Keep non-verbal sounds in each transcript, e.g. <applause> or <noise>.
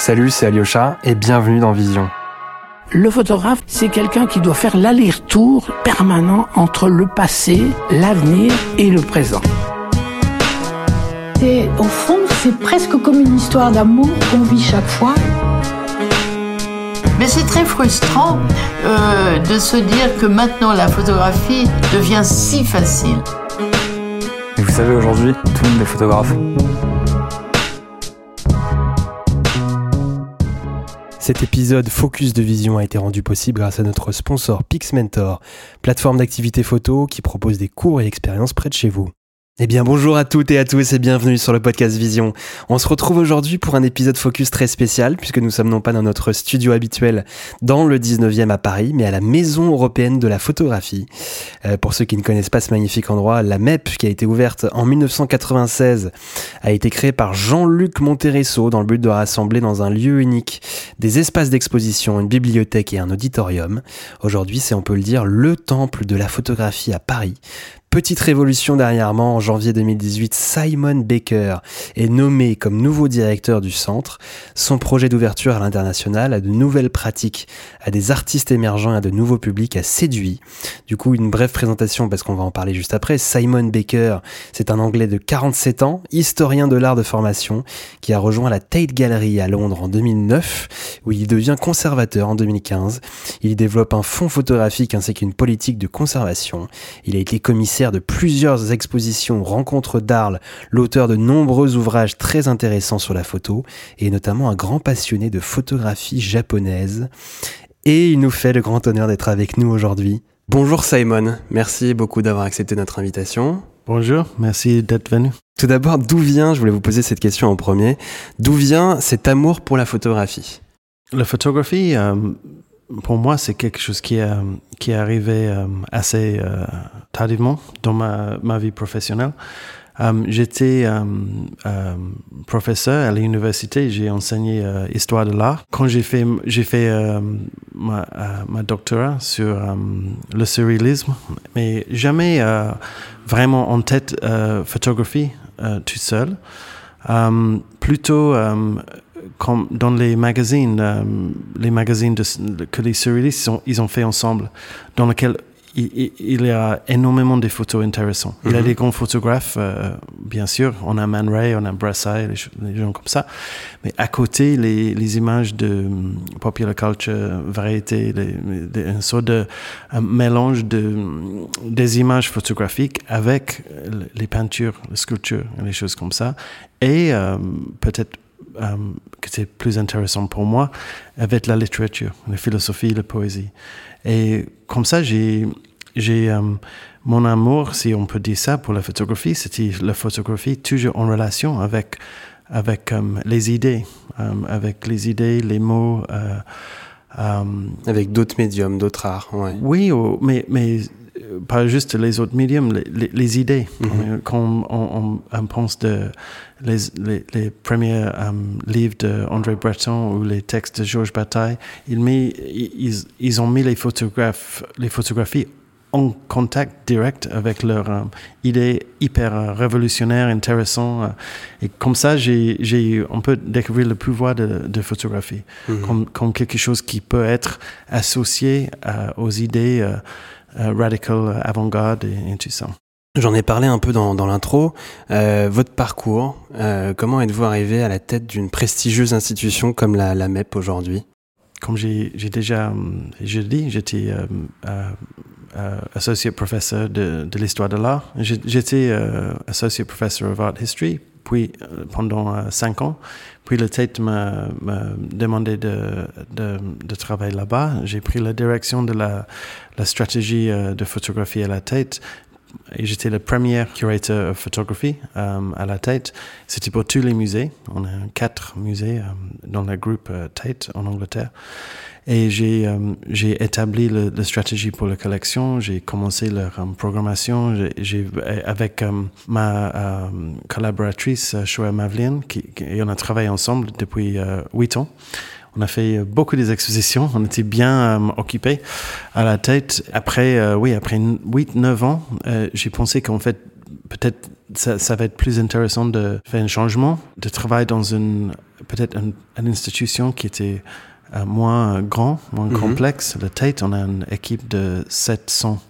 Salut, c'est Alyosha et bienvenue dans Vision. Le photographe, c'est quelqu'un qui doit faire l'aller-retour permanent entre le passé, l'avenir et le présent. Et au fond, c'est presque comme une histoire d'amour qu'on vit chaque fois. Mais c'est très frustrant euh, de se dire que maintenant la photographie devient si facile. Et vous savez, aujourd'hui, tout le monde est photographe. Cet épisode Focus de Vision a été rendu possible grâce à notre sponsor PixMentor, plateforme d'activité photo qui propose des cours et expériences près de chez vous. Eh bien bonjour à toutes et à tous et bienvenue sur le podcast Vision. On se retrouve aujourd'hui pour un épisode focus très spécial puisque nous sommes non pas dans notre studio habituel dans le 19e à Paris mais à la Maison européenne de la photographie. Euh, pour ceux qui ne connaissent pas ce magnifique endroit, la MEP qui a été ouverte en 1996 a été créée par Jean-Luc Monteresso dans le but de rassembler dans un lieu unique des espaces d'exposition, une bibliothèque et un auditorium. Aujourd'hui c'est on peut le dire le temple de la photographie à Paris Petite révolution dernièrement, en janvier 2018, Simon Baker est nommé comme nouveau directeur du centre. Son projet d'ouverture à l'international, à de nouvelles pratiques, à des artistes émergents et à de nouveaux publics a séduit. Du coup, une brève présentation parce qu'on va en parler juste après. Simon Baker, c'est un Anglais de 47 ans, historien de l'art de formation, qui a rejoint la Tate Gallery à Londres en 2009, où il devient conservateur en 2015. Il développe un fonds photographique ainsi qu'une politique de conservation. Il a été commissaire de plusieurs expositions Rencontres d'Arles, l'auteur de nombreux ouvrages très intéressants sur la photo, et notamment un grand passionné de photographie japonaise. Et il nous fait le grand honneur d'être avec nous aujourd'hui. Bonjour Simon, merci beaucoup d'avoir accepté notre invitation. Bonjour, merci d'être venu. Tout d'abord, d'où vient, je voulais vous poser cette question en premier, d'où vient cet amour pour la photographie? La photographie, euh, pour moi, c'est quelque chose qui, est, qui est arrivé euh, assez euh, tardivement dans ma, ma vie professionnelle. Euh, J'étais euh, euh, professeur à l'université, j'ai enseigné euh, histoire de l'art. Quand j'ai fait, j'ai fait euh, ma, ma, doctorat sur le surréalisme, mais jamais vraiment en tête photographie tout seul. plutôt comme dans les magazines, euh, les magazines de, que les surréalistes ont, ils ont fait ensemble, dans lesquels il, il, y a énormément de photos intéressantes. Il y a des grands photographes, euh, bien sûr. On a Man Ray, on a Brassai, les, gens comme ça. Mais à côté, les, les images de popular culture, variété, les, les, une sorte de un mélange de, des images photographiques avec les peintures, les sculptures, les choses comme ça. Et euh, peut-être euh, que c'est plus intéressant pour moi avec la littérature, la philosophie, la poésie. Et comme ça, j'ai, j'ai euh, mon amour, si on peut dire ça, pour la photographie, c'était la photographie toujours en relation avec avec euh, les idées, avec les idées, les mots. avec d'autres médiums, d'autres arts. Ouais. Oui, oh, mais mais pas juste les autres médiums, les, les, les idées. Mm -hmm. Quand on, on, on, pense de les, les, premiers um, livres de André Breton ou les textes de Georges Bataille, ils, met, ils, ils ont mis les, photographes, les photographies en contact direct avec leur euh, idée hyper euh, révolutionnaire, intéressant. Euh, et comme ça, j'ai, on peut découvrir le pouvoir de, de photographie mm -hmm. comme, comme, quelque chose qui peut être associé aux idées radicales, avant-garde et, et tout ça. J'en ai parlé un peu dans, dans l'intro. Euh, votre parcours, euh, comment êtes-vous arrivé à la tête d'une prestigieuse institution comme la, la MEP aujourd'hui? Comme j'ai déjà je dit, j'étais euh, euh, associate professor de, de l'histoire de l'art. J'étais associate professor of art history puis pendant cinq ans. Puis le Tate m'a demandé de, de, de travailler là-bas. J'ai pris la direction de la, la stratégie de photographie à la Tate et j'étais le premier curateur de photographie euh, à la Tate. C'était pour tous les musées. On a quatre musées euh, dans le groupe euh, Tate en Angleterre. Et j'ai j'ai établi la stratégie pour la collection. J'ai commencé leur programmation. Avec ma collaboratrice Shoa Mavlin, et on a travaillé ensemble depuis huit ans. On a fait beaucoup des expositions, on était bien euh, occupés à la tête. Après, euh, oui, après 8-9 ans, euh, j'ai pensé qu'en fait, peut-être ça, ça, va être plus intéressant de faire un changement, de travailler dans une peut-être un- une institution qui était euh, moins grand, moins Mhm. complexe. Le Tate, on a une équipe de 700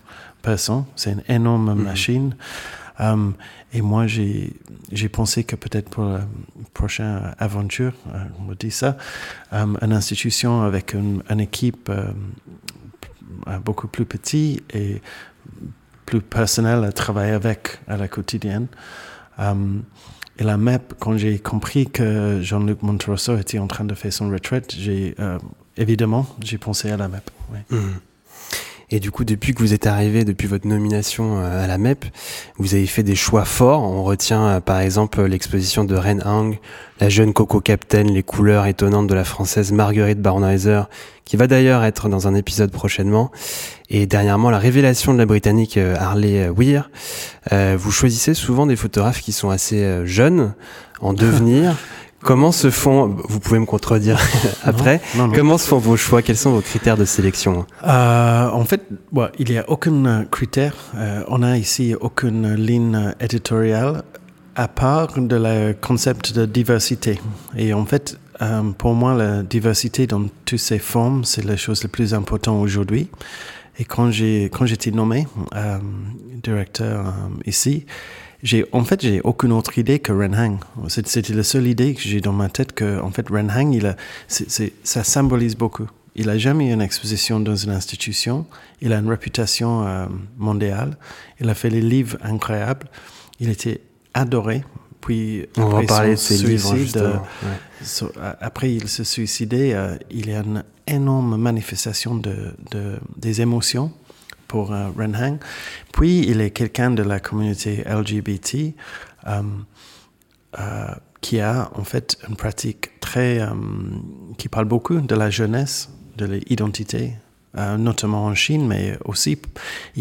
personnes. C'est une énorme Mhm. machine. Euh, et moi, j'ai pensé que peut-être pour la prochaine aventure, euh, on me dit ça, euh, une institution avec une, équipe euh, euh, beaucoup plus petite et plus personnelle à travailler avec à la quotidienne. Euh, et la MEP, quand j'ai compris que Jean-Luc Monterosso était en train de faire son retraite, j'ai évidemment j'ai pensé à la MEP. Mhm. Et du coup, depuis que vous êtes arrivé, depuis votre nomination euh, à la MEP, vous avez fait des choix forts. On retient euh, par exemple l'exposition de Ren Hang, la jeune Coco Captain, les couleurs étonnantes de la française Marguerite Barnheiser, qui va d'ailleurs être dans un épisode prochainement. Et dernièrement, la révélation de la Britannique euh, Harley Weir. Vous choisissez souvent des photographes qui sont assez jeunes, en <laughs> devenir. Comment se font, vous pouvez me contredire <laughs> après, Non, non. comment se font vos choix? Quels sont vos critères de sélection? Euh, en fait, bon, il n'y a aucun euh, critère. Euh, on a ici aucune ligne éditoriale à part de le concept de diversité. Et en fait, euh, pour moi, la diversité dans toutes ses formes, c'est la chose la plus importante aujourd'hui. Et quand j'ai quand j'étais nommé directeur ici, j'ai en fait j'ai aucune autre idée que Ren Hang. C'est- C'était la seule idée que j'ai dans ma tête que en fait Ren Hang, il a, ça symbolise beaucoup. Il a jamais eu une exposition dans une institution. Il a une réputation euh, mondiale. Il a fait des livres incroyables. Il était adoré. Puis On va parler de livres suicide, euh, Ouais. So- a- après il se suicidait, euh, il y a une énorme manifestation de, de- des émotions pour euh, Ren Hang. Puis il est quelqu'un de la communauté LGBT euh, euh, qui a en fait une pratique très euh, qui parle beaucoup de la jeunesse, de l'identité. notamment en Chine, mais aussi,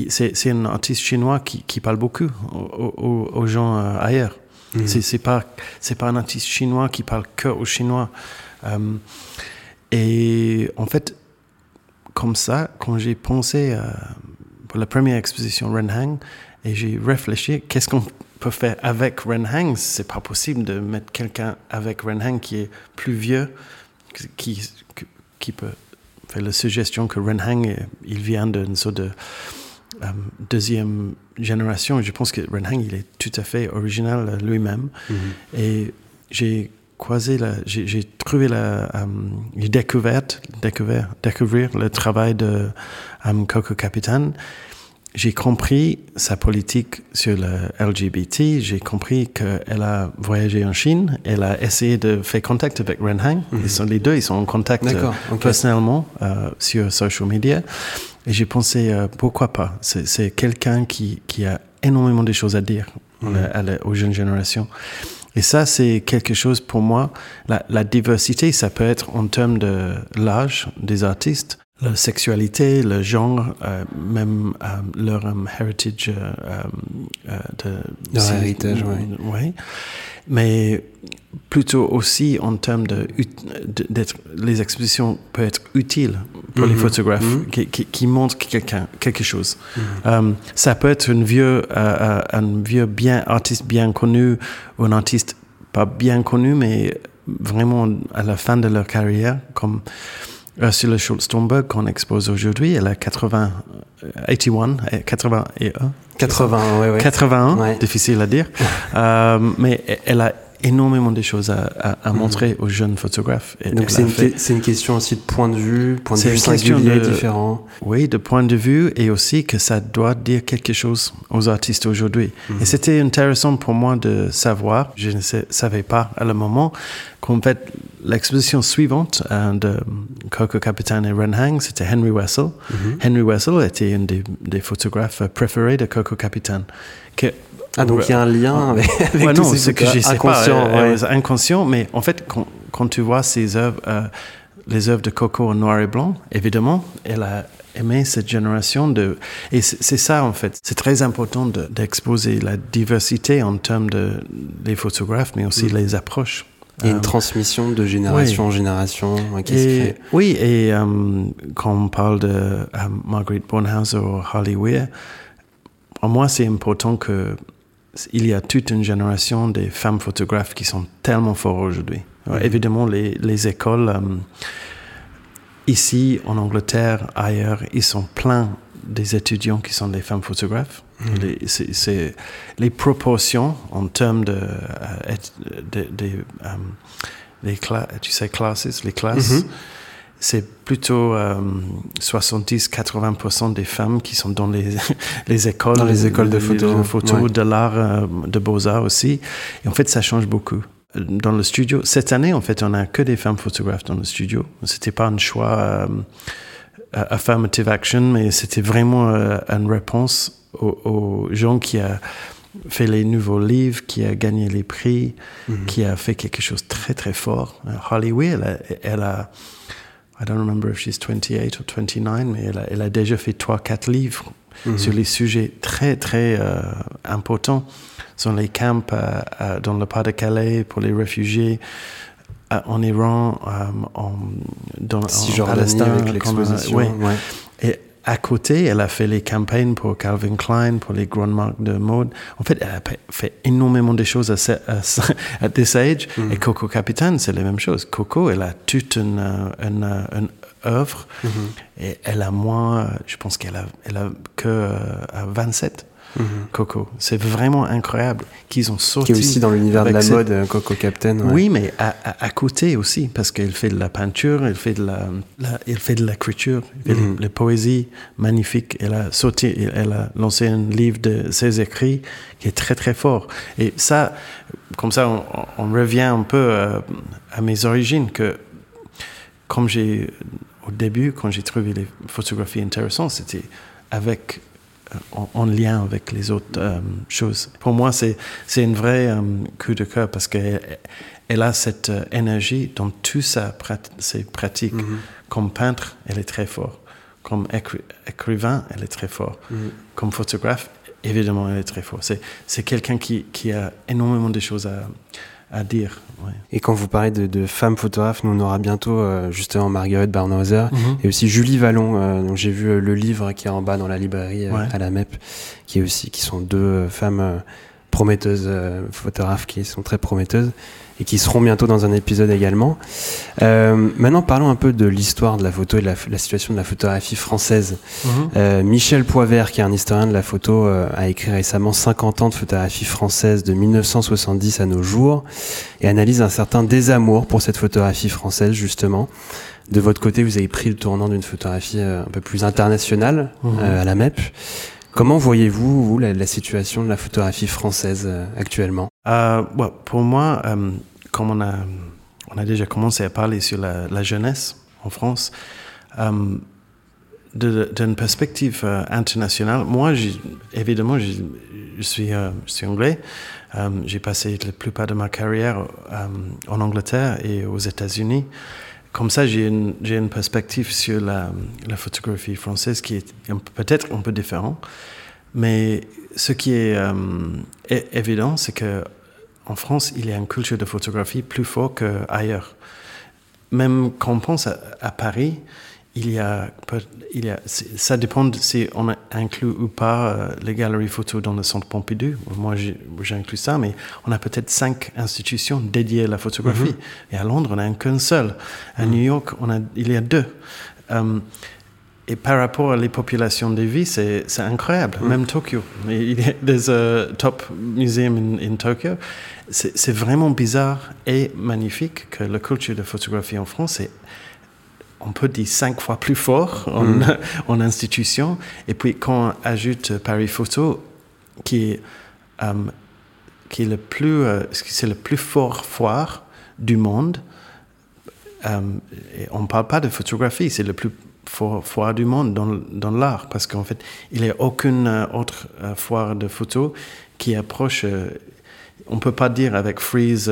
c'est c'est un artiste chinois qui, qui parle beaucoup aux, aux- aux gens ailleurs. Mhm. C'est c'est pas c'est pas un artiste chinois qui parle que aux Chinois. Euh, et en fait, comme ça, quand j'ai pensé pour la première exposition Ren Hang, et j'ai réfléchi, qu'est-ce qu'on peut faire avec Ren Hang? C'est pas possible de mettre quelqu'un avec Ren Hang qui est plus vieux, qui, peut faire la suggestion que Ren Hang, euh, il vient d'une sorte de euh, deuxième génération. Je pense que Ren Hang, il est tout à fait original euh, lui-même. Mhm. Et j'ai croisé, j'ai, j'ai trouvé la, euh, j'ai découvert, découvert, découvrir le travail de euh, Coco Capitan. J'ai compris sa politique sur le LGBT. J'ai compris qu'elle a voyagé en Chine. Elle a essayé de faire contact avec Ren Hang. Ils sont, les deux, ils sont en contact euh, personnellement euh, sur social media. Et j'ai pensé, euh, pourquoi pas? C'est, c'est quelqu'un qui, qui a énormément de choses à dire à la- aux jeunes générations. Et ça, c'est quelque chose pour moi. La, diversité, ça peut être en termes de l'âge des artistes, la sexualité, le genre, euh, même euh, leur euh, heritage euh, de Leur si- héritage, ouais. ouais. Mais plutôt aussi en termes de, d'être, les expositions peuvent être utiles pour les Mhm. photographes Mhm. qui, qui, qui montrent quelqu'un, quelque chose. Euh, ça peut être un vieux, un vieux bien, artiste bien connu ou un artiste pas bien connu, mais vraiment à la fin de leur carrière, comme Ursula Schultz-Stomberg qu'on expose aujourd'hui. Elle a 80, euh, 81, euh, 81. 80, ouais, ouais. 81, Ouais. difficile à dire. <laughs> Euh, mais elle a énormément de choses à, à- à montrer aux jeunes photographes. Et Mhm. Donc c'est une, que- question aussi de point de vue, point de vue singulier, de- différent. Oui, de point de vue et aussi que ça doit dire quelque chose aux artistes aujourd'hui. Mhm. Et c'était intéressant pour moi de savoir, je ne sais- savais pas à le moment, qu'en fait l'exposition suivante euh, de Coco Capitan et Ren Hang, c'était Henry Wessel. Mhm. Henry Wessel était un des, des photographes préférés de Coco Capitan. Que, Ah donc il y a un lien avec, avec Ouais, non, ces c'est que je sais pas, inconscients, euh, ouais. inconscient, mais en fait, quand, quand tu vois ces œuvres, euh, les œuvres de Coco en noir et blanc, évidemment, elle a aimé cette génération de, et c'est ça en fait. C'est très important de- d'exposer la diversité en termes de les photographes, mais aussi Mm. les approches. Il y a une Euh, transmission de génération en génération se crée. oui, et quand on parle de euh, Marguerite Bornhauser ou Harley Weir, pour moi, c'est important que il y a toute une génération des femmes photographes qui sont tellement fortes aujourd'hui. Ouais, Évidemment, les, les écoles, euh, ici, en Angleterre, ailleurs, ils sont pleins des étudiants qui sont des femmes photographes. Les, c'est- les proportions en termes de, euh, de- euh, les cla- tu sais, classes, les classes, Mhm. C'est plutôt euh, 70-80% des femmes qui sont dans les, <laughs> les écoles. Dans les écoles de photo, de, photo, ouais. de l'art, euh, de beaux-arts aussi. Et en fait, ça change beaucoup. Dans le studio, cette année, en fait, on a que des femmes photographes dans le studio. C'était pas un choix euh, affirmative action, mais c'était vraiment euh, une réponse aux, aux gens qui a fait les nouveaux livres, qui a gagné les prix, qui a fait quelque chose de très très fort. Euh, Hollywood, elle a, elle a I don't remember if she's 28 or 29, mais elle a, elle a déjà fait 3-4 livres sur les sujets très très euh, importants. Sur les camps euh, euh, dans le Pas-de-Calais pour les réfugiés, euh, en Iran, euh, en, dans, en Palestine. avec comme, ouais. ouais. Et à côté, elle a fait les campagnes pour Calvin Klein, pour les grandes marques de mode. En fait, elle a fait énormément de choses à, ce- à, <laughs> this age. Et Coco Capitan, c'est la même chose. Coco, elle a toute une, euh, une, euh, œuvre. Et elle a moins, euh, je pense qu'elle a, elle a que euh, à 27. Coco. C'est vraiment incroyable qu'ils ont sorti. Qui est aussi dans l'univers de la cette- mode, euh, Coco Captain. ouais. oui, mais à, à- à côté aussi, parce qu'elle fait de la peinture, elle fait de la, la- elle fait de elle fait Mhm. de la poésie magnifique. Elle a sorti, elle, a lancé un livre de ses écrits qui est très très fort. Et ça, comme ça, on, on revient un peu euh, à mes origines que, comme j'ai au début, quand j'ai trouvé les photographies intéressantes, c'était avec en, en lien avec les autres euh, choses. Pour moi, c'est une vraie euh, coup de cœur parce qu'elle elle a cette euh, énergie dans tout sa prat- ses pratiques. Mhm. Comme peintre, elle est très forte. Comme écri- écrivain, elle est très forte. Mhm. Comme photographe, évidemment, elle est très forte. C'est c'est quelqu'un qui, qui a énormément de choses à, à dire. ouais. Et quand vous parlez de, de femmes photographes, nous on aura bientôt euh, justement Marguerite Barnhauser et aussi Julie Vallon. euh, donc j'ai vu euh, le livre qui est en bas dans la librairie euh, Ouais. à la MEP, qui est aussi qui sont deux femmes prometteuses photographes qui sont très prometteuses et qui seront bientôt dans un épisode également. Euh, maintenant parlons un peu de l'histoire de la photo et de la, la situation de la photographie française. Euh, Michel Poivert, qui est un historien de la photo, euh, a écrit récemment 50 ans de photographie française de 1970 à nos jours et analyse un certain désamour pour cette photographie française justement. De votre côté, vous avez pris le tournant d'une photographie euh, un peu plus internationale euh, à la MEP. Comment voyez-vous vous la, la situation de la photographie française euh, actuellement? Euh, ouais, pour moi, euh, comme on a, déjà commencé à parler sur la, jeunesse en France, euh, d'une perspective euh, internationale, moi, évidemment, j'ai- je suis, euh, je suis anglais. J'ai passé la plupart de ma carrière en Angleterre et aux États-Unis. Comme ça, j'ai une, perspective sur la, photographie française qui est peut-être un peu différente. Mais ce qui est évident, c'est que en France, il y a une culture de photographie plus forte qu'ailleurs. Même quand on pense à, à Paris, il y a, peut- il y a, c'est- ça dépend de si on inclut ou pas euh, les galeries photo dans le centre Pompidou. Moi, j'inclus ça, mais on a peut-être cinq institutions dédiées à la photographie. Et à Londres, on n'a qu'une seule. À New York, on a, il y a deux. Euh, et par rapport à les populations des villes, c'est c'est incroyable. Même Tokyo, il y a des euh, top museums in, in Tokyo. C'est c'est vraiment bizarre et magnifique que la culture de photographie en France est, on peut dire, cinq fois plus fort en, <laughs> en institution. Et puis quand on ajoute Paris Photo, qui est, euh, qui est le plus, euh, c'est le plus fort foire du monde, euh, on ne parle pas de photographie, c'est le plus foire du monde dans, dans l'art, parce qu'en fait, il n'y a aucune euh, autre euh, foire de photo qui approche. euh, on ne peut pas dire avec Freeze,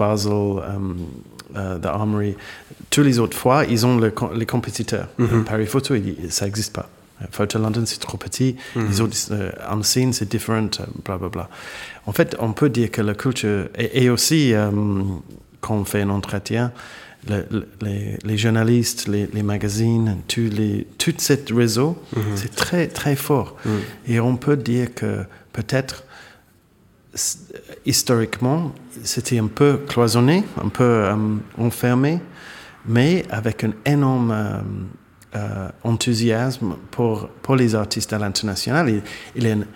Basel, The Armory, tous les autres foires, ils ont le les compétiteurs. Mhm. Paris Photo, il- ça n'existe pas. Photo London, c'est trop petit. Les autres, euh, Unseen, c'est different, euh, bla bla bla. En fait, on peut dire que la culture. Et, et aussi, quand on fait un entretien, le- le- les, les journalistes, les, les magazines, tous les, tout ce réseau, Mhm. c'est très, très fort. Mhm. Et on peut dire que peut-être historiquement, c'était un peu cloisonné, un peu euh, enfermé, mais avec un énorme euh, enthousiasme pour, pour les artistes à l'international. Il,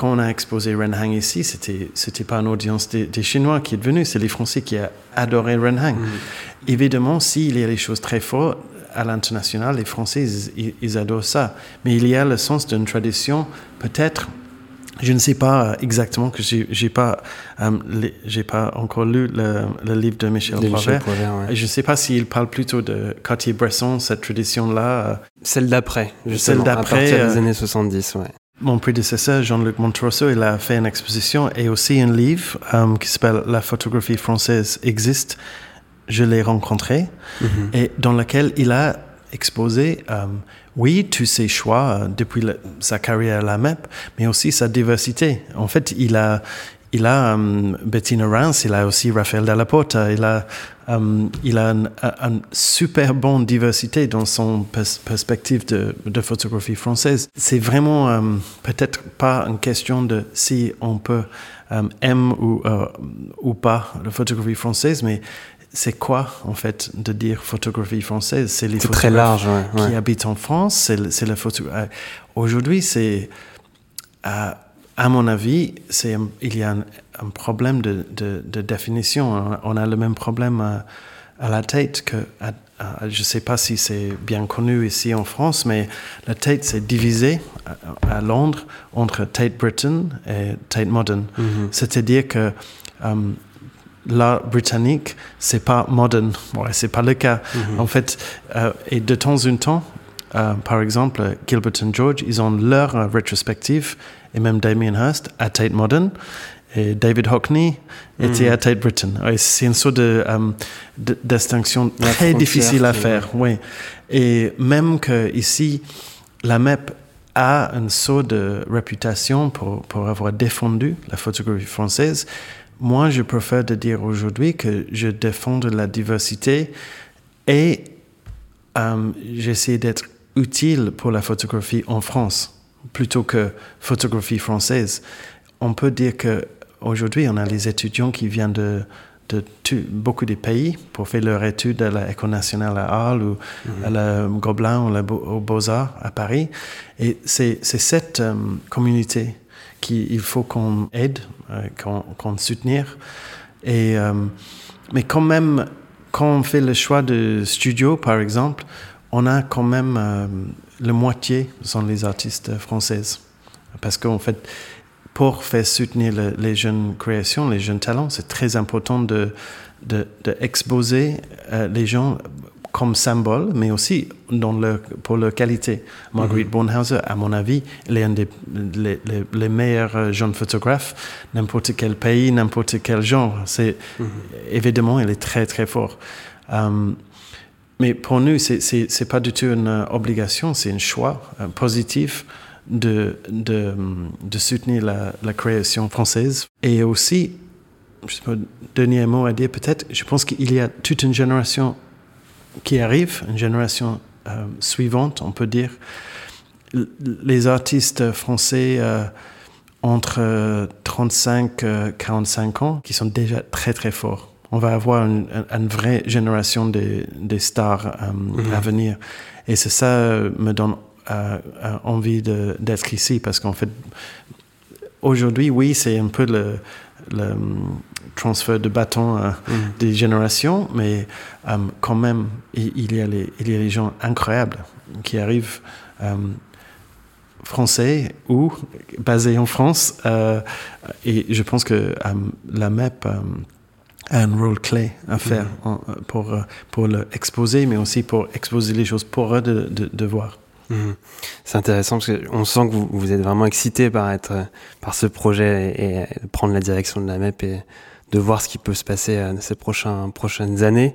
quand on a exposé Renhang ici, c'était c'était pas une audience des, Chinois qui est venue, c'est les Français qui ont adoré Renhang. Mm. Évidemment, s'il y a des choses très fortes à l'international, les Français, ils, adorent ça. Mais il y a le sens d'une tradition, peut-être, je ne sais pas exactement que j'ai pas euh, j'ai pas encore lu le, le livre de Michel Prévert. Je ne sais pas s'il parle plutôt de Cartier-Bresson, cette tradition là. Celle d'après, celle d'après des euh, années 70, ouais. Mon prédécesseur, Jean-Luc Montrosso, il a fait une exposition et aussi un livre qui s'appelle La photographie française existe. Je l'ai rencontré mm-hmm. et dans lequel il a exposé oui, tous ses choix euh, depuis sa carrière à la MEP, mais aussi sa diversité. En fait, il a, il a um, Bettina Reims, il a aussi Raphaël Dalla il a, um, il a une super bonne diversité dans son perspective de, de, photographie française. C'est vraiment um, peut-être pas une question de si on peut aimer ou, euh, ou pas la photographie française, mais c'est quoi en fait de dire photographie française? C'est les très large, qui habitent en France. C'est la photo. Euh, aujourd'hui, c'est à, à, mon avis, c'est il y a un, problème de, de, définition. On a le même problème à, à la tête que je ne sais pas si c'est bien connu ici en France, mais la Tate s'est divisée à, Londres entre Tate Britain et Tate Modern. Mm-hmm. C'est-à-dire que euh, l'art britannique, c'est pas modern. Ouais, c'est pas le cas. Mhm. En fait, euh, et de temps en temps, euh, par exemple, Gilbert et George, ils ont leur euh, rétrospective, et même Damien Hirst à Tate Modern, et David Hockney était mhm. à Tate Britain. c'est une sorte de, distinction très difficile à faire. Oui. Et même que ici, la MEP a une sorte de réputation pour, pour avoir défendu la photographie française, moi, je préfère de dire aujourd'hui que je défends la diversité et euh, j'essaie d'être utile pour la photographie en France plutôt que photographie française. On peut dire que aujourd'hui, on a les étudiants qui viennent de, de beaucoup de pays pour faire leur étude à l'École nationale à Arles ou mhm. à la Gobelin ou au Beaux-Arts à Paris. Et c'est cette euh, communauté qu'il faut qu'on aide, euh, qu'on soutenir. Et, euh, mais quand même, quand on fait le choix de studio, par exemple, on a quand même euh, la moitié sont les artistes françaises. Parce qu'en fait, pour faire soutenir les jeunes créations, les jeunes talents, c'est très important de, de, exposer les gens comme symbole, mais aussi dans le, pour leur qualité. Marguerite mm Bornhauser, à mon avis, elle est un des les, meilleurs euh, jeunes photographes, n'importe quel pays, n'importe quel genre. C'est mhm. évidemment, elle est très très forte. Euh, mais pour nous, c'est c'est pas du tout une euh, obligation, c'est un choix positif de, de, de soutenir la, la, création française. Et aussi, je pas, dernier mot à dire peut-être, je pense qu'il y a toute une génération qui arrive, une génération euh, suivante, on peut dire, les artistes français euh, entre 35 et 45 ans qui sont déjà très très forts. On va avoir une, vraie génération des, stars euh, mhm. à venir. Et c'est ça me donne envie d'être ici parce qu'en fait, aujourd'hui, oui, c'est un peu le, le transfert de bâton mm. des générations, mais euh, quand même, il, y a les, il y a les gens incroyables qui arrivent euh, français ou basés en France. Euh, et je pense que la MEP un rôle clé à faire mm. pour, pour l'exposer, mais aussi pour exposer les choses pour eux de, de voir. Mhm. C'est intéressant parce qu'on sent que vous, vous, êtes vraiment excité par être par ce projet et, prendre la direction de la MEP et de voir ce qui peut se passer euh, ces prochains, prochaines années.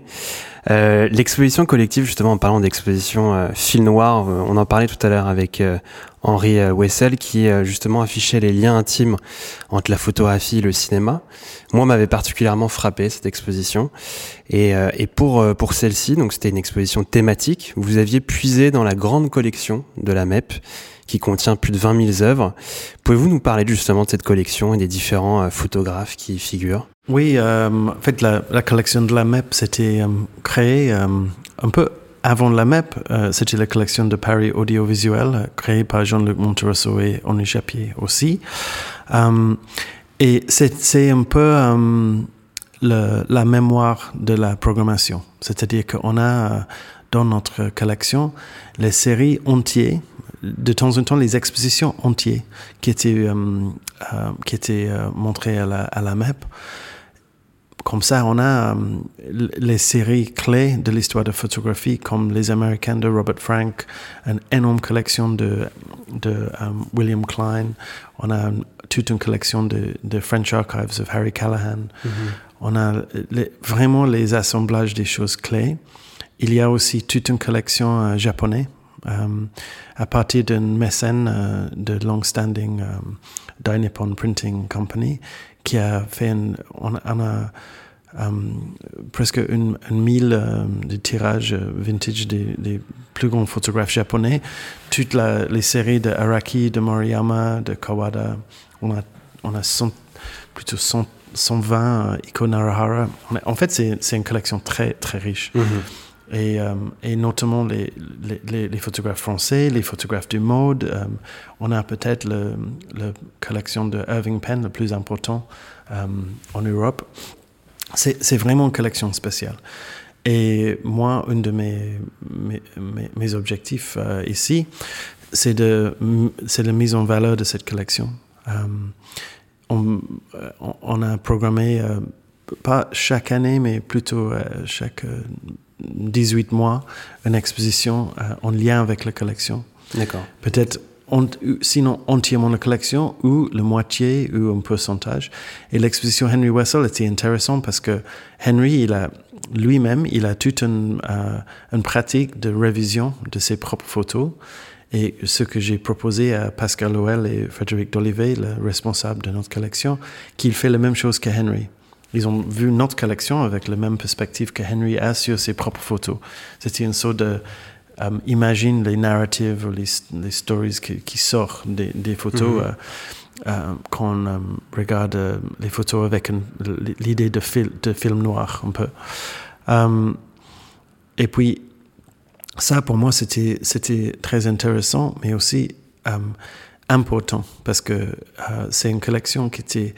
Euh, L'exposition collective, justement, en parlant d'exposition euh, fil noir, euh, on en parlait tout à l'heure avec euh, Henri Wessel qui justement affichait les liens intimes entre la photographie et le cinéma. Moi, m'avait particulièrement frappé cette exposition. Et, et pour, pour celle-ci, donc c'était une exposition thématique, vous aviez puisé dans la grande collection de la MEP qui contient plus de 20 000 œuvres. Pouvez-vous nous parler justement de cette collection et des différents photographes qui y figurent? Oui, en fait, la, collection de la MEP, c'était créé un peu avant la MEP, c'était la collection de Paris Audiovisuel, créée par Jean-Luc Monterosso et Henri Chapier aussi. et c'est un peu la mémoire de la programmation. C'est-à-dire qu'on a euh, dans notre collection les séries entières, de temps en temps les expositions entières qui étaient, euh, euh, qui étaient montrées à la, à la MEP. Comme ça, on a les séries clés de l'histoire de photographie, comme Les Américains de Robert Frank, une énorme collection de, de William Klein. On a toute une collection de, de French Archives of Harry Callahan. Mm-hmm on a vraiment les assemblages des choses clés. Il y a aussi toute une collection euh, japonaise euh, à partir d'une mécène euh, de long-standing euh, Nippon Printing Company qui a fait on, a presque une, mille de tirages vintage des, plus grands photographes japonais. Toutes les séries de Araki, de Moriyama, de Kawada, on a, on a plutôt 100 120 euh, Iko Narahara. En fait, c'est une collection très, très riche. Mhm. Et, euh, et, notamment les, photographes français, les photographes du mode. Euh, on a peut-être la collection de Irving Penn, le plus important en Europe. C'est vraiment une collection spéciale. Et moi, un de mes, objectifs ici, c'est la mise en valeur de cette collection on, on, a programmé, euh, pas chaque année, mais plutôt euh, chaque 18 euh, mois, une exposition en lien avec la collection. D'accord. Peut-être sinon entièrement la collection ou la moitié ou un pourcentage. Et l'exposition Henry Wessel était intéressante parce que Henry, il a lui-même, il a toute une, une pratique de révision de ses propres photos. Et ce que j'ai proposé à Pascal Loel et Frédéric Dolivet, le responsable de notre collection, qu'il fait la même chose que Henry. Ils ont vu notre collection avec la même perspective que Henry a sur ses propres photos. C'était une sorte de euh, imagine les narratives, les, les stories qui, sortent des, photos. Euh, euh, quand on regarde les photos avec l'idée de, de film noir un peu. et puis, ça, pour moi, c'était, très intéressant, mais aussi euh, important, parce que euh, c'est une collection qui était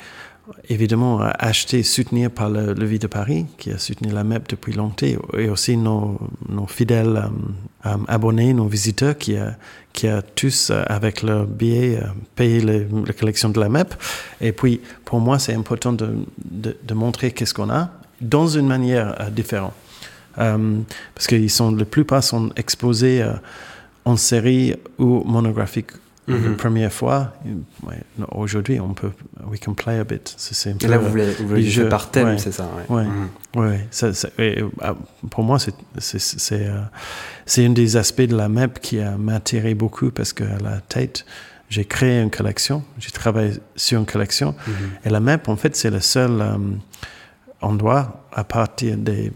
évidemment achetée, soutenue par le Levis de Paris, qui a soutenu la MEP depuis longtemps, et aussi nos, fidèles euh, abonnés, nos visiteurs, qui a, tous, avec leur billet, payé la collection de la MEP. Et puis, pour moi, c'est important de, montrer qu'est-ce qu'on a dans une manière différente. Euh, parce que sont, la plupart sont exposés euh, en série ou monographique une mhm. première fois. Aujourd'hui, on peut, we can play a bit. C'est Et là, vous voulez, vous voulez jouer par thème, c'est ça Oui, ouais. Mhm. Ah, pour moi, c'est euh, c'est un des aspects de la MEP qui m'a attiré beaucoup parce qu'à la tête, j'ai créé une collection, j'ai travaillé sur une collection. Mhm. Et la MEP, en fait, c'est le seul endroit à partir des,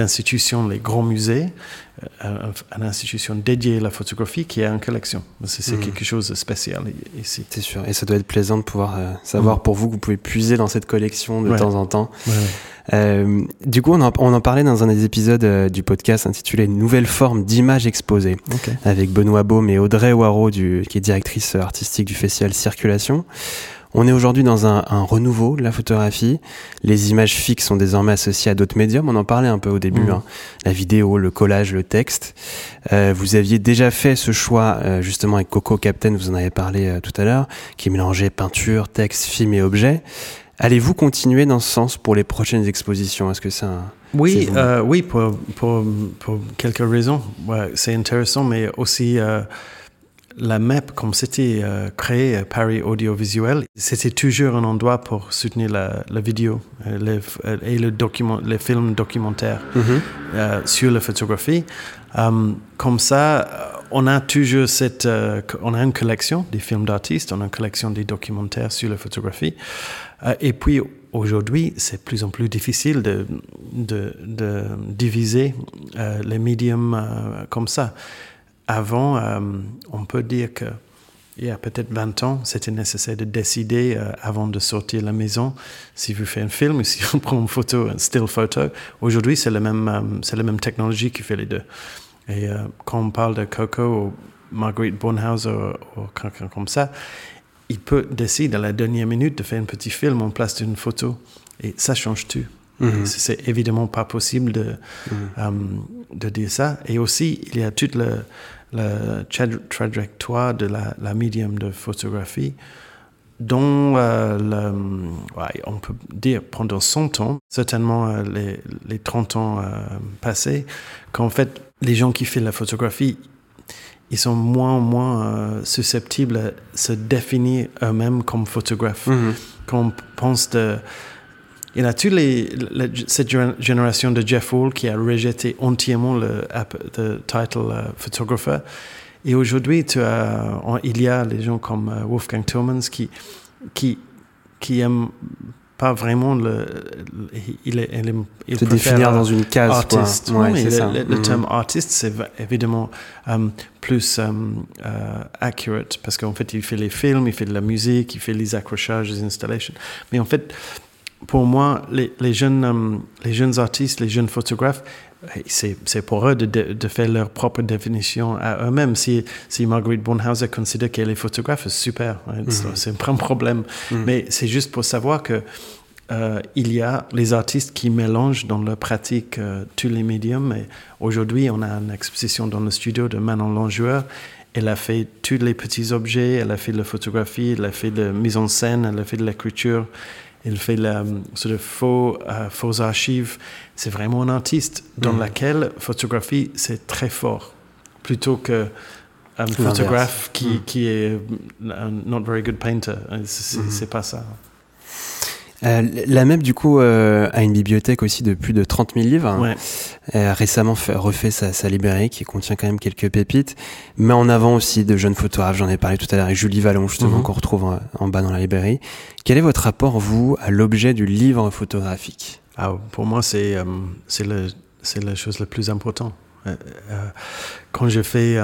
institutions, les grands musées, euh, une institution dédiée à la photographie qui a une collection. C'est mhm. quelque chose de spécial ici. C'est sûr. Et ça doit être plaisant de pouvoir euh, savoir mhm. pour vous que vous pouvez puiser dans cette collection de temps en temps. Euh, du coup, on en, on en, parlait dans un des épisodes du podcast intitulé Nouvelle forme d'image exposée avec Benoît Baume et Audrey Waro, du, qui est directrice artistique du festival Circulation. On est aujourd'hui dans un, renouveau de la photographie. Les images fixes sont désormais associées à d'autres médiums. On en parlait un peu au début. Mmh. Hein. La vidéo, le collage, le texte. Euh, vous aviez déjà fait ce choix euh, justement avec Coco Captain, vous en avez parlé euh, tout à l'heure, qui mélangeait peinture, texte, film et objet. Allez-vous continuer dans ce sens pour les prochaines expositions? Est-ce que c'est un... Oui, oui, pour, pour, quelques raisons. c'est intéressant, mais aussi la MEP, comme c'était euh, créé euh, Paris Audiovisuel, c'était toujours un endroit pour soutenir la, vidéo euh, et le document, les films documentaires mm-hmm. sur la photographie. comme ça, on a toujours cette, on a une collection des films d'artistes, on a une collection des documentaires sur la photographie. et puis aujourd'hui, c'est plus en plus difficile de, de, de diviser les médiums comme ça avant, euh, on peut dire que il y a peut-être 20 ans, c'était nécessaire de décider euh, avant de sortir de la maison si vous faites un film ou si <laughs> on prend une photo, un still photo. Aujourd'hui, c'est la même, euh, la même technologie qui fait les deux. Et quand on parle de Coco ou Marguerite Bornhauser ou, quelqu'un comme ça, il peut décider à la dernière minute de faire un petit film en place d'une photo. Et ça change tout. Mhm. C'est évidemment pas possible de, euh, de dire ça. Et aussi, il y a toute la, la tra- trajectoire de la, la médium de photographie dont euh, le- ouais, on peut dire pendant 100 ans, certainement euh, les, les 30 ans passés, qu'en fait, les gens qui font la photographie, ils sont moins en moins susceptibles à se définir eux-mêmes comme photographes. Mhm. Quand on pense de... Il y a toute cette gé- génération de Jeff Hall qui a rejeté entièrement le, le title euh, photographer. Et aujourd'hui, il y a les gens comme euh, Wolfgang Tillmans qui, qui, qui aiment pas vraiment le, il, est- il, il Se définir dans une case, quoi. artiste. Ouais, Oui, le, ça. le- le Mhm. terme artiste, c'est évidemment euh, plus euh, euh, accurate parce qu'en fait, il fait les films, il fait de la musique, il fait les accrochages, les installations. Mais en fait, pour moi, les, les jeunes, euh, les jeunes artistes, les jeunes photographes, euh, c'est pour eux de, de, de faire leur propre définition à eux-mêmes. Si, si Marguerite Bornhauser considère qu'elle est photographe, c'est super. hein, c'est- C'est pas un problème. Mais c'est juste pour savoir que euh, il y a les artistes qui mélangent dans leur pratique euh, tous les médiums. Et aujourd'hui, on a une exposition dans le studio de Manon Langeur. Elle a fait tous les petits objets, elle a fait de la photographie, elle a fait de la mise en scène, elle a fait de l'écriture, elle fait la sort of faux, euh, faux archives. C'est vraiment un artiste dans laquelle photographie, c'est très fort. Plutôt que un photographe qui, qui est un not very good painter. C'est c'est pas ça. Euh, la MEP, du coup, euh, a une bibliothèque aussi de plus de 30 000 livres. Ouais. Elle a récemment fait- refait sa, sa librairie qui contient quand même quelques pépites, mais en avant aussi de jeunes photographes. J'en ai parlé tout à l'heure avec Julie Vallon, justement, Mhm. qu'on retrouve en, en bas dans la librairie. Quel est votre rapport, vous, à l'objet du livre photographique? Ah, pour moi, c'est euh, c'est la chose la plus importante. Euh, euh, quand je fais.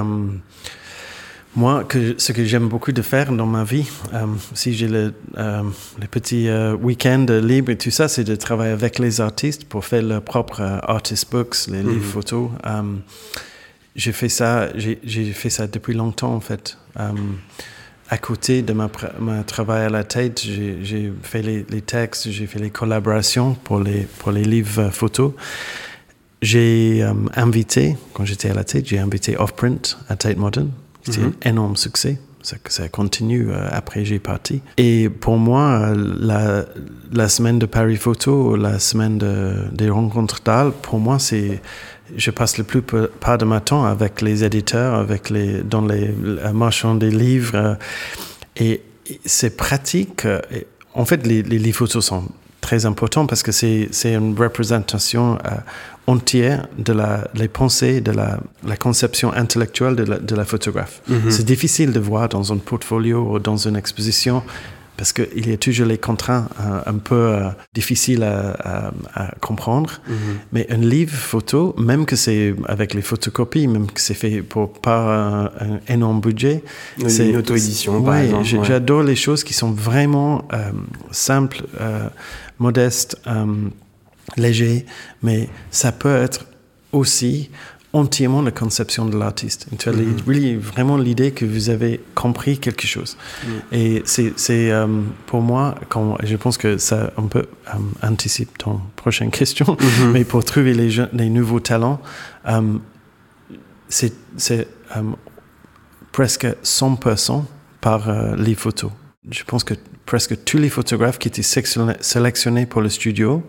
Moi, que, ce que j'aime beaucoup de faire dans ma vie, euh, si j'ai le, euh, les petits euh, week-ends libres et tout ça, c'est de travailler avec les artistes pour faire leurs propres artist books, les livres photos. Euh, j'ai fait ça, j'ai fait ça depuis longtemps en fait. À côté de ma, ma travail à la tête, j'ai fait les, les textes, j'ai fait les collaborations pour les, pour les livres photos. J'ai invité, quand j'étais à la tête, j'ai invité Offprint à Tate Modern. C'était un énorme succès. Ça, ça continue euh, après j'ai parti. Et pour moi, euh, la, la semaine de Paris Photo, la semaine de, des rencontres d'Al, pour moi, c'est je passe le plus part de ma temps avec les éditeurs, avec les dans les, les marchands des livres. euh, et, c'est pratique. en fait, les, les livres photos sont très importants parce que c'est c'est une représentation euh, entière de la, les pensées, de la, la conception intellectuelle de la, de la photographe. C'est difficile de voir dans un portfolio ou dans une exposition parce qu'il y a toujours les contraintes euh, un peu euh, difficiles à, à- à comprendre. Mais un livre photo, même que c'est avec les photocopies, même que c'est fait pour pas un, un énorme budget, Une c'est auto-édition, Ouais, j'ai- ouais. J'adore les choses qui sont vraiment euh, simples, euh, modestes, légers, mais ça peut être aussi entièrement la conception de l'artiste. Tu as Mhm. really, vraiment l'idée que vous avez compris quelque chose. Et c'est, euh, pour moi, quand, je pense que ça un peu euh, anticipe ton prochaine question, Mhm. mais pour trouver les, jeunes- les nouveaux talents, euh, c'est, presque 100% par les photos. Je pense que presque tous les photographes qui étaient sélectionnés- pour le studio,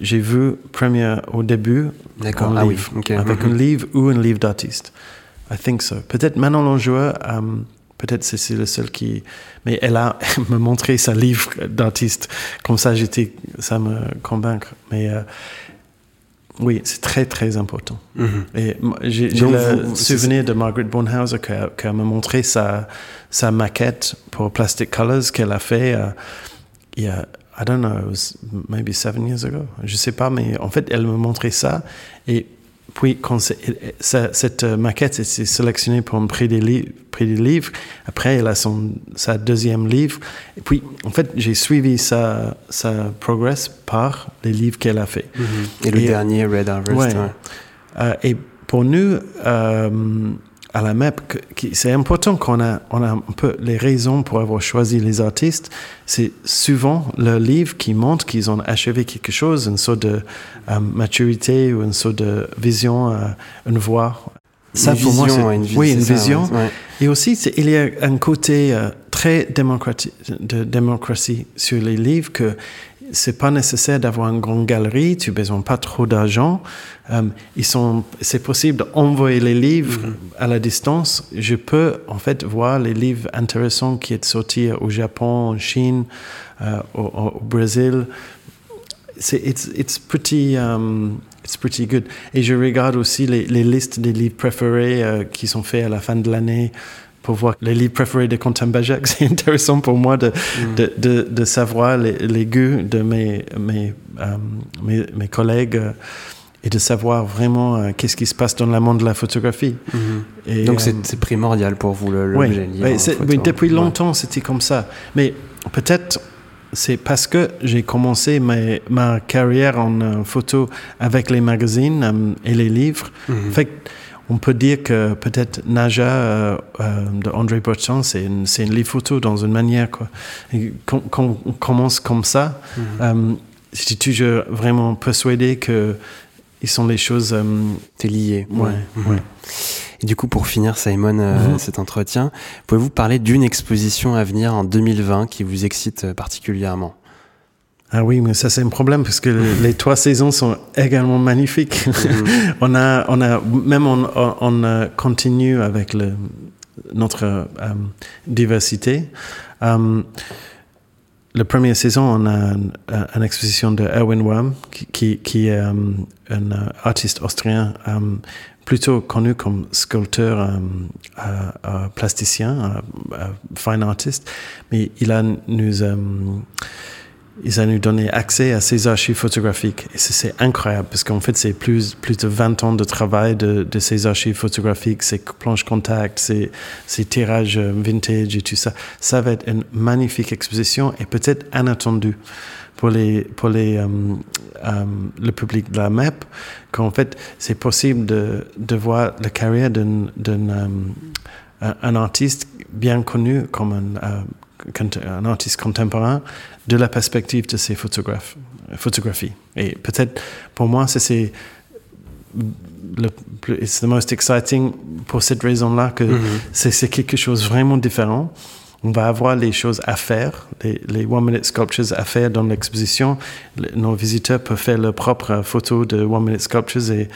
j'ai vu premier au début D'accord. un Ah oui, livre, avec Mhm. un livre ou un livre d'artiste. I think so. Peut-être Manon Langeur, euh, peut-être c'est c'est le seul qui, mais elle a <laughs> me montré sa livre d'artiste. Comme ça, j'étais, ça me convaincre. Mais euh, oui, c'est très très important. Mhm. Et j'ai le souvenir de Margaret Bornhauser qui a, qui a me montré sa, sa maquette pour Plastic Colors qu'elle a fait euh, il y a, I don't know, it was maybe seven years ago. Je sais pas, mais en fait, elle me montrait ça. Et puis, quand ça, cette maquette est sélectionnée pour un prix des, livres, prix des livres, après, elle a son, sa deuxième livre. Et puis, en fait, j'ai suivi sa, sa progress par les livres qu'elle a fait. Mm-hmm. Et, le dernier, Red Harvest. Euh, et pour nous, euh, à la MEP, c'est important qu'on a, on a un peu les raisons pour avoir choisi les artistes. C'est souvent le livre qui montre qu'ils ont achevé quelque chose, une sorte de euh, maturité ou une sorte de vision, euh, une voix. Ça, une pour vision, moi, une, oui, une vision. Et aussi, il y a un côté euh, très démocratique, de démocratie sur les livres que c'est pas nécessaire d'avoir une grande galerie, tu besoin pas trop d'argent. Euh, ils sont, c'est possible d'envoyer les livres mhm. à la distance. Je peux en fait voir les livres intéressants qui sont sortis au Japon, en Chine, euh, au, Brésil. C'est it's, it's pretty um, it's pretty good. Et je regarde aussi les, les listes des livres préférés euh, qui sont faits à la fin de l'année pour voir les livres préférés de Quentin Bajac. <laughs> C'est intéressant pour moi de, mm. de, de, de, savoir les, les, goûts de mes, mes, euh, mes, mes, collègues euh, et de savoir vraiment euh, qu'est-ce qui se passe dans le monde de la photographie. Mm-hmm. Et, Donc c'est primordial pour vous le oui, oui, depuis longtemps c'était comme ça. Mais peut-être c'est parce que j'ai commencé ma, ma, carrière en photo avec les magazines et les livres. Mm-hmm. Fait on peut dire que peut-être Naja euh, euh, de André Breton, c'est une, une livre photo dans une manière. Quoi. quand, on commence comme ça, mm -hmm. je suis toujours vraiment persuadé que ils sont les choses. Euh, T'es lié. Ouais, ouais. Et du coup, pour finir, Simon, euh, mhm. cet entretien, pouvez-vous parler d'une exposition à venir en 2020 qui vous excite particulièrement? Ah oui, mais ça c'est un problème parce que <laughs> les trois saisons sont également magnifiques. Mm. <laughs> on a, on a, même on, on, on continue avec le, notre euh, diversité. Um, la première saison, on a une, exposition de Erwin Wurm, qui, qui, qui est um, un artiste austrien um, plutôt connu comme sculpteur, um, uh, plasticien, fine artist, mais il a nous ils ont nous donné accès à ces archives photographiques. Et c'est incroyable parce qu'en fait, c'est plus, plus de 20 ans de travail de, de ces archives photographiques, ces planches contact, ces, tirages euh, vintage et tout ça. Ça va être une magnifique exposition et peut-être inattendue pour les pour les euh, euh, le public de la MEP qu'en fait c'est possible de de voir la carrière d'un un artiste bien connu comme un un artiste contemporain de la perspective de photographes, photographies. Et peut-être pour moi, c'est le it's the most exciting pour cette raison-là que mm-hmm. c'est quelque chose vraiment différent on va avoir les choses à faire, les, One Minute Sculptures à faire dans l'exposition. Nos visiteurs peuvent faire leur propre photo de One Minute Sculptures et,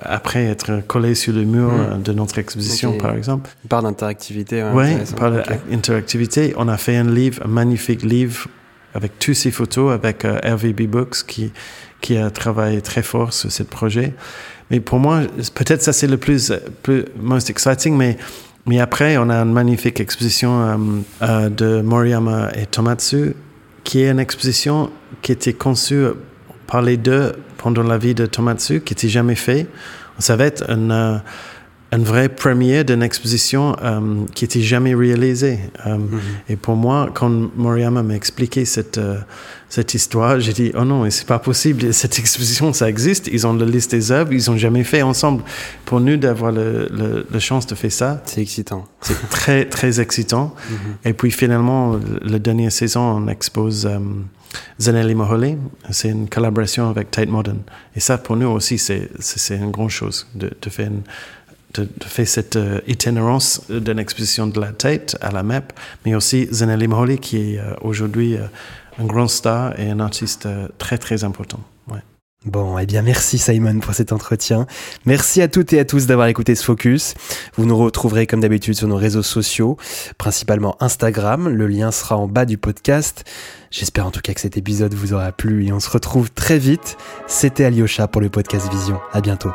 après être collés sur le mur hmm. de notre exposition, par exemple. Par d'interactivité. oui, par l'interactivité. On a fait un livre, un magnifique livre avec tous ces photos, avec euh, RVB Books qui, qui a travaillé très fort sur ce projet. Mais pour moi, peut-être ça c'est le plus, plus most exciting, mais mais après, on a une magnifique exposition euh, euh, de Moriyama et Tomatsu, qui est une exposition qui était conçue par les deux pendant la vie de Tomatsu, qui n'était jamais fait. Ça va être une, euh, une vraie première d'une exposition qui n'était jamais réalisée. Mm-hmm. Et pour moi, quand Moriyama m'a expliqué cette cette histoire, j'ai dit, oh non, c'est pas possible, <laughs> cette exposition, ça existe, ils ont la liste des œuvres, ils ont jamais fait ensemble. Pour nous, d'avoir la chance de faire ça. C'est excitant. C'est très, très excitant. Mm-hmm. <laughs> Et puis finalement, la dernière saison, on expose euh, Zanelli Moholi. C'est une collaboration avec Tate Modern. Et ça, pour nous aussi, c'est une grande chose de, de faire de, faire cette euh, itinérance d'une exposition de la Tate à la MEP, mais aussi Zanelli Moholi qui est euh, aujourd'hui un grand star et un artiste euh, très très important. Bon, eh bien merci Simon pour cet entretien. Merci à toutes et à tous d'avoir écouté ce focus. Vous nous retrouverez comme d'habitude sur nos réseaux sociaux, principalement Instagram. Le lien sera en bas du podcast. J'espère en tout cas que cet épisode vous aura plu et on se retrouve très vite. C'était Alyosha pour le podcast Vision. À bientôt.